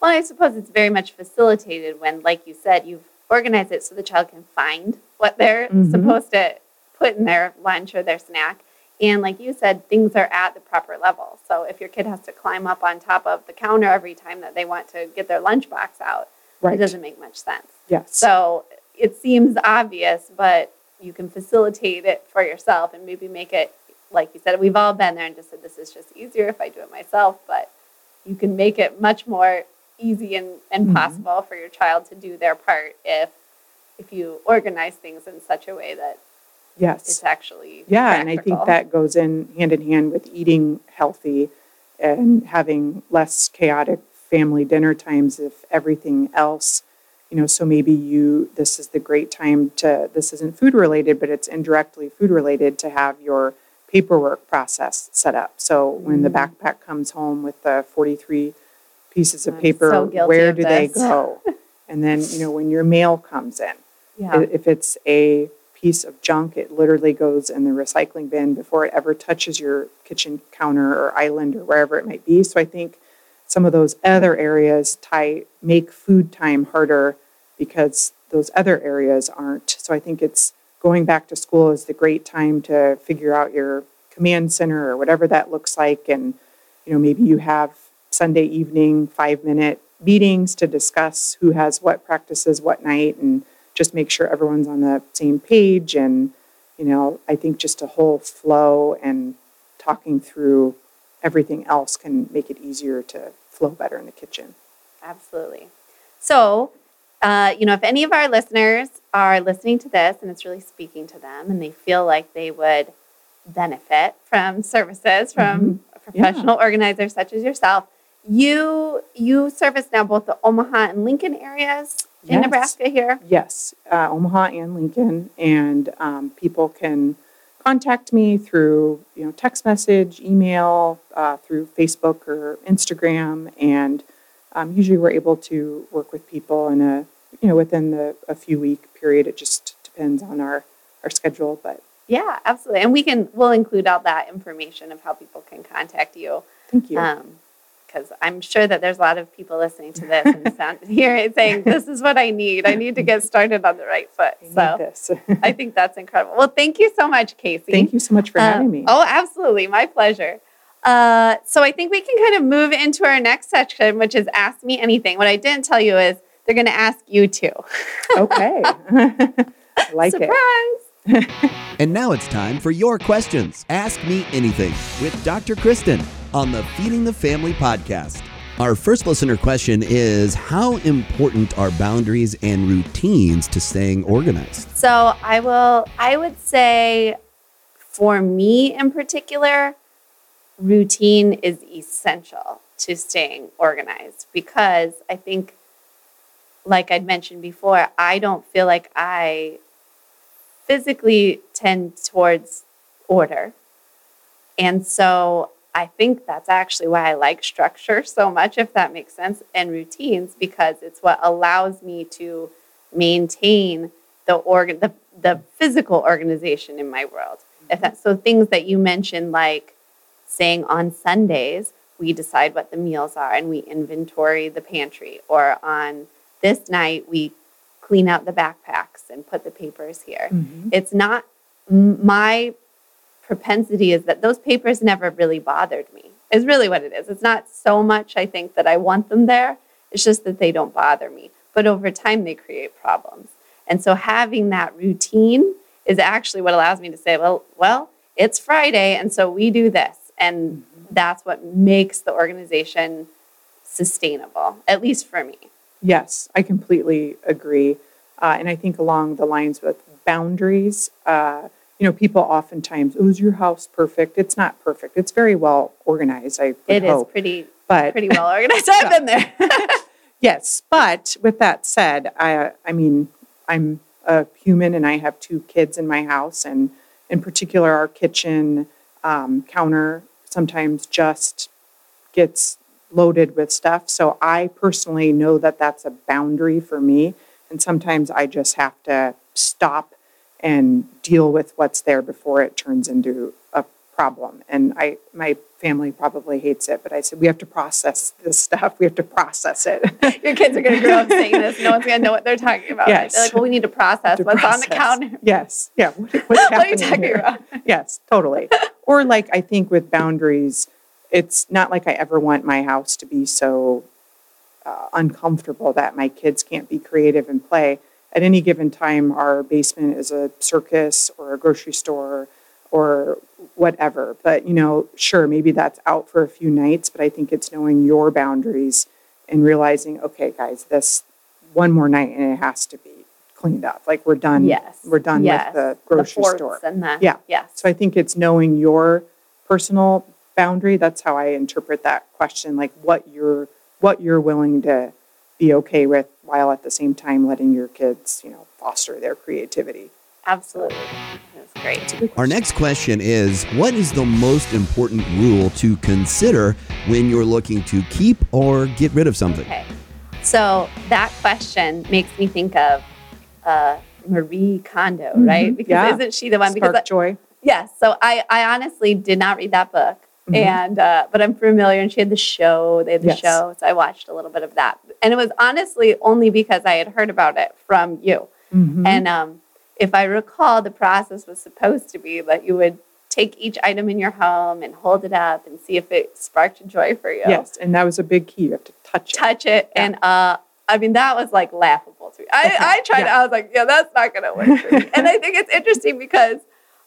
Well, I suppose it's very much facilitated when, like you said, you've organized it so the child can find what they're Mhm. supposed to put in their lunch or their snack. And like you said, things are at the proper level. So if your kid has to climb up on top of the counter every time that they want to get their lunchbox out, right. it doesn't make much sense. Yes. So it seems obvious, but you can facilitate it for yourself and maybe make it, like you said, we've all been there and just said, this is just easier if I do it myself. But you can make it much more easy and, and Mhm. possible for your child to do their part if if you organize things in such a way that yes. it's actually Yeah, and I think that goes in hand in hand with eating healthy and having less chaotic family dinner times if everything else, you know, so maybe you this is the great time to this isn't food related, but it's indirectly food related to have your paperwork process set up. So when the Mm. backpack comes home with the 43 pieces of I'm paper, so where of do they go? (laughs) and then, you know, when your mail comes in, Yeah. If it's a piece of junk, it literally goes in the recycling bin before it ever touches your kitchen counter or island or wherever it might be. So I think some of those other areas tie make food time harder because those other areas aren't. So I think it's going back to school is the great time to figure out your command center or whatever that looks like and you know maybe you have Sunday evening 5 minute meetings to discuss who has what practices what night and just make sure everyone's on the same page and you know i think just a whole flow and talking through everything else can make it easier to flow better in the kitchen. Absolutely. So, uh, you know, if any of our listeners are listening to this and it's really speaking to them and they feel like they would benefit from services from a professional organizer such as yourself, you you service now both the Omaha and Lincoln areas in Yes. Nebraska here. yes uh, omaha and lincoln and um, people can contact me through you know text message email uh, through facebook or instagram and um, usually we're able to work with people in a you know within the a few week period it just depends on our our schedule but Yeah, absolutely. And we can we'll include all that information of how people can contact you. thank you because I'm sure that there's a lot of people listening to this and sound (laughs) here saying, "This is what I need. I need to get started on the right foot." I So this. (laughs) I think that's incredible. Well, thank you so much, Casey. thank you so much for Uh, having me Oh, absolutely, my pleasure. Uh, so I think we can kind of move into our next section, which is Ask Me Anything. What I didn't tell you is they're going to ask you too. (laughs) okay I like it Surprise! And now it's time for your questions. Ask Me Anything with Dr. Kristin on the Feeding the Family podcast. Our first listener question is How important are boundaries and routines to staying organized? So I will, I would say for me in particular, routine is essential to staying organized because I think, like I'd mentioned before, I don't feel like I physically tend towards order. And so I think that's actually why I like structure so much, if that makes sense, and routines, because it's what allows me to maintain the organ the, the physical organization in my world. If that so things that you mentioned like saying on Sundays we decide what the meals are and we inventory the pantry or on this night we clean out the backpacks and put the papers here. Mhm. It's not my propensity is that those papers never really bothered me. Is really what it is. It's not so much I think that I want them there. It's just that they don't bother me. But over time they create problems. And so having that routine is actually what allows me to say, well, well, it's Friday and so we do this. And that's what makes the organization sustainable, at least for me. Yes, I completely agree. Uh, and I think along the lines with boundaries, uh, you know, people oftentimes, oh, is your house perfect? It's not perfect. It's very well organized, I It is hope. pretty But pretty well organized. (laughs) I've been there. (laughs) yes, but with that said, I, I mean, I'm a human and I have two kids in my house. And in particular, our kitchen um, counter sometimes just gets loaded with stuff. So I personally know that that's a boundary for me. And sometimes I just have to stop and deal with what's there before it turns into a problem. And I, my family probably hates it, but I said, we have to process this stuff. We have to process it. (laughs) Your kids are going to grow up saying this. No one's going to know what they're talking about. Yes. They're like, well, we need to process To what's on the counter. Yes. Yeah. (laughs) What, what's What are you happening talking here? about? Yes, totally. or like I think with boundaries, it's not like I ever want my house to be so uh, uncomfortable that my kids can't be creative and play. At any given time, our basement is a circus or a grocery store or whatever. But, you know, sure, maybe that's out for a few nights, but I think it's knowing your boundaries and realizing, okay, guys, this one more night and it has to be cleaned up. Like we're done. Yes. We're done Yes. with the grocery the store. And the, Yeah. Yes. So I think it's knowing your personal boundary. That's how I interpret that question, like what you're what you're willing to be okay with while at the same time letting your kids, you know, foster their creativity. Absolutely. It's great. Our next question is What is the most important rule to consider when you're looking to keep or get rid of something? Okay. So that question makes me think of uh, Marie Kondo, Mhm. right? Because Yeah. isn't she the one? Because Spark joy. Yes. So I, I honestly did not read that book, Mhm. and uh, but I'm familiar. And she had the show. They had the Yes. show, so I watched a little bit of that. And it was honestly only because I had heard about it from you. Mhm. And um, if I recall, the process was supposed to be that you would take each item in your home and hold it up and see if it sparked joy for you. Yes, and that was a big key. You have to touch it. Touch it, Yeah. and uh, I mean that was like laughable to me. I. I tried. Yeah. I was like, yeah, that's not going to work for me. (laughs) and I think it's interesting because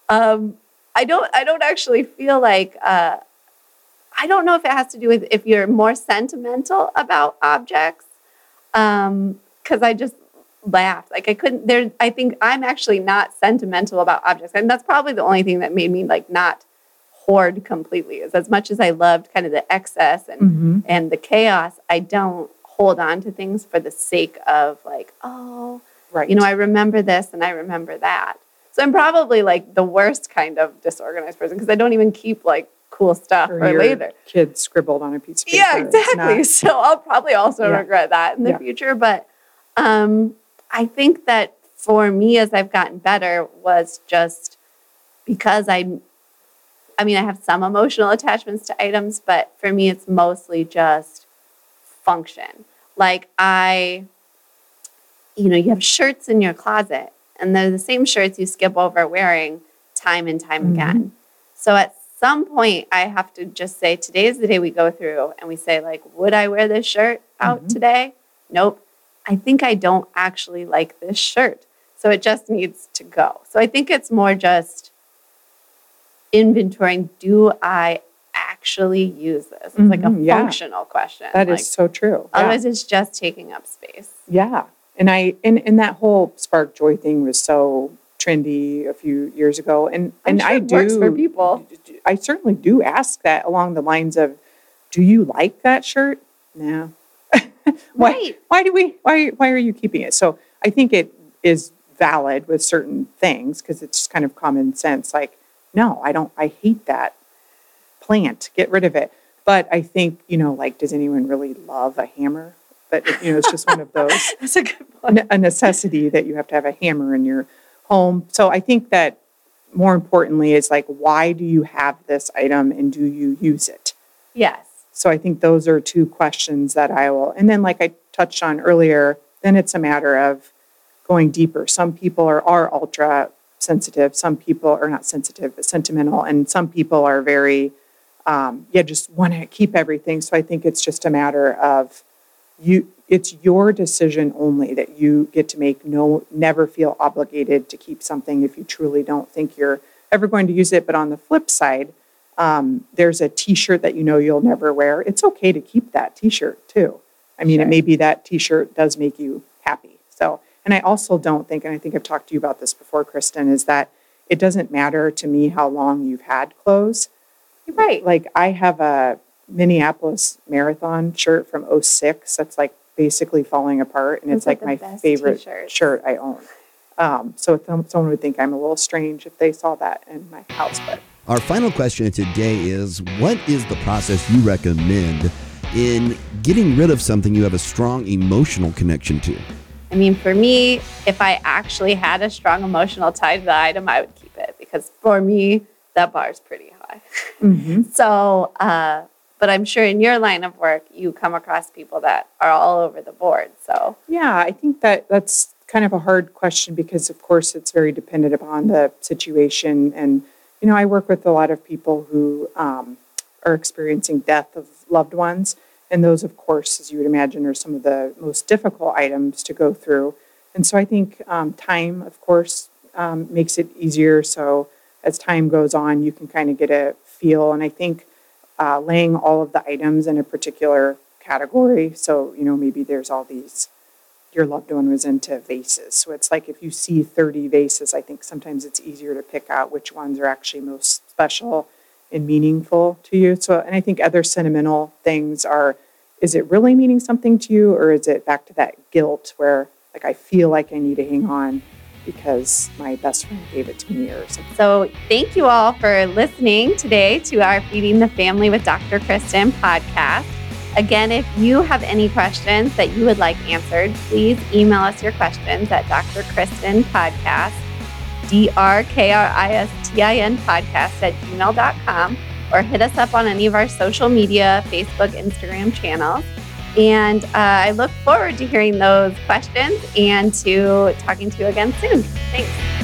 um, I don't. I don't actually feel like. Uh, I don't know if it has to do with if you're more sentimental about objects. Because I just laughed. Like I couldn't. There. I think I'm actually not sentimental about objects, and that's probably the only thing that made me like not hoard completely. Is as much as I loved kind of the excess and Mhm. and the chaos, I don't hold on to things for the sake of like, oh, Right. you know, I remember this and I remember that. So I'm probably like the worst kind of disorganized person because I don't even keep like cool stuff or your later. kid scribbled on a piece of paper. Yeah, exactly. not- (laughs) so I'll probably also Yeah. regret that in the Yeah. future. But um, I think that for me, as I've gotten better, was just because I, I mean, I have some emotional attachments to items, but for me, it's mostly just function. Like I, you know, you have shirts in your closet, and they're the same shirts you skip over wearing time and time Mhm. again. So at some point, I have to just say, today is the day we go through and we say, like, would I wear this shirt out Mhm. today? Nope. I think I don't actually like this shirt. So it just needs to go. So I think it's more just inventorying do I actually use this? It's like a Mhm, yeah. functional question. That is like, so true. Yeah. Otherwise, it's just taking up space. Yeah. And I and, and that whole spark joy thing was so trendy a few years ago. And I'm and sure I do works for people. I certainly do ask that along the lines of, do you like that shirt? No. (laughs) why Right. why do we why why are you keeping it? So I think it is valid with certain things because it's just kind of common sense. Like, no, I don't I hate that plant. Get rid of it. But I think, you know, like, does anyone really love a hammer? But you know, it's just one of (laughs) those That's a good point. a necessity that you have to have a hammer in your home. So I think that more importantly is like, why do you have this item and do you use it? Yes. So I think those are two questions that I will, and then like I touched on earlier, then it's a matter of going deeper. Some people are, are ultra sensitive. Some people are not sensitive, but sentimental. And some people are very, um, yeah, just want to keep everything. So I think it's just a matter of you, it's your decision only that you get to make. No, never feel obligated to keep something if you truly don't think you're ever going to use it. But on the flip side, um, there's a t-shirt that you know you'll never wear. It's okay to keep that t-shirt too. I mean, Sure. it may be that t-shirt does make you happy. So, and I also don't think, and I think I've talked to you about this before, Kristin, is that it doesn't matter to me how long you've had clothes. Right. Like I have a Minneapolis marathon shirt from 06 that's like basically falling apart, and Those it's are like my favorite t-shirts. shirt I own. Um, so th- someone would think I'm a little strange if they saw that in my house, but Our final question today is What is the process you recommend in getting rid of something you have a strong emotional connection to? I mean, for me, if I actually had a strong emotional tie to the item, I would keep it because for me, that bar is pretty high. (laughs) So, uh, but I'm sure in your line of work, you come across people that are all over the board. So, Yeah, I think that that's kind of a hard question because, of course, it's very dependent upon the situation. And, you know, I work with a lot of people who um, are experiencing death of loved ones. And those, of course, as you would imagine, are some of the most difficult items to go through. And so I think um, time, of course, um, makes it easier. So as time goes on, you can kind of get a feel. And I think uh, laying all of the items in a particular category. So, you know, maybe there's all these, your loved one was into vases. So it's like if you see 30 vases, I think sometimes it's easier to pick out which ones are actually most special and meaningful to you. So, and I think other sentimental things are is it really meaning something to you, or is it back to that guilt where, like, I feel like I need to hang on because my best friend gave it to me or something. So, thank you all for listening today to our Feeding the Family with Dr. Kristin podcast. Again, if you have any questions that you would like answered, please email us your questions at Dr. Kristin Podcast, D R K R I S T I N podcast at gmail.com, or hit us up on any of our social media, Facebook, Instagram channels. And uh, I look forward to hearing those questions and to talking to you again soon. Thanks.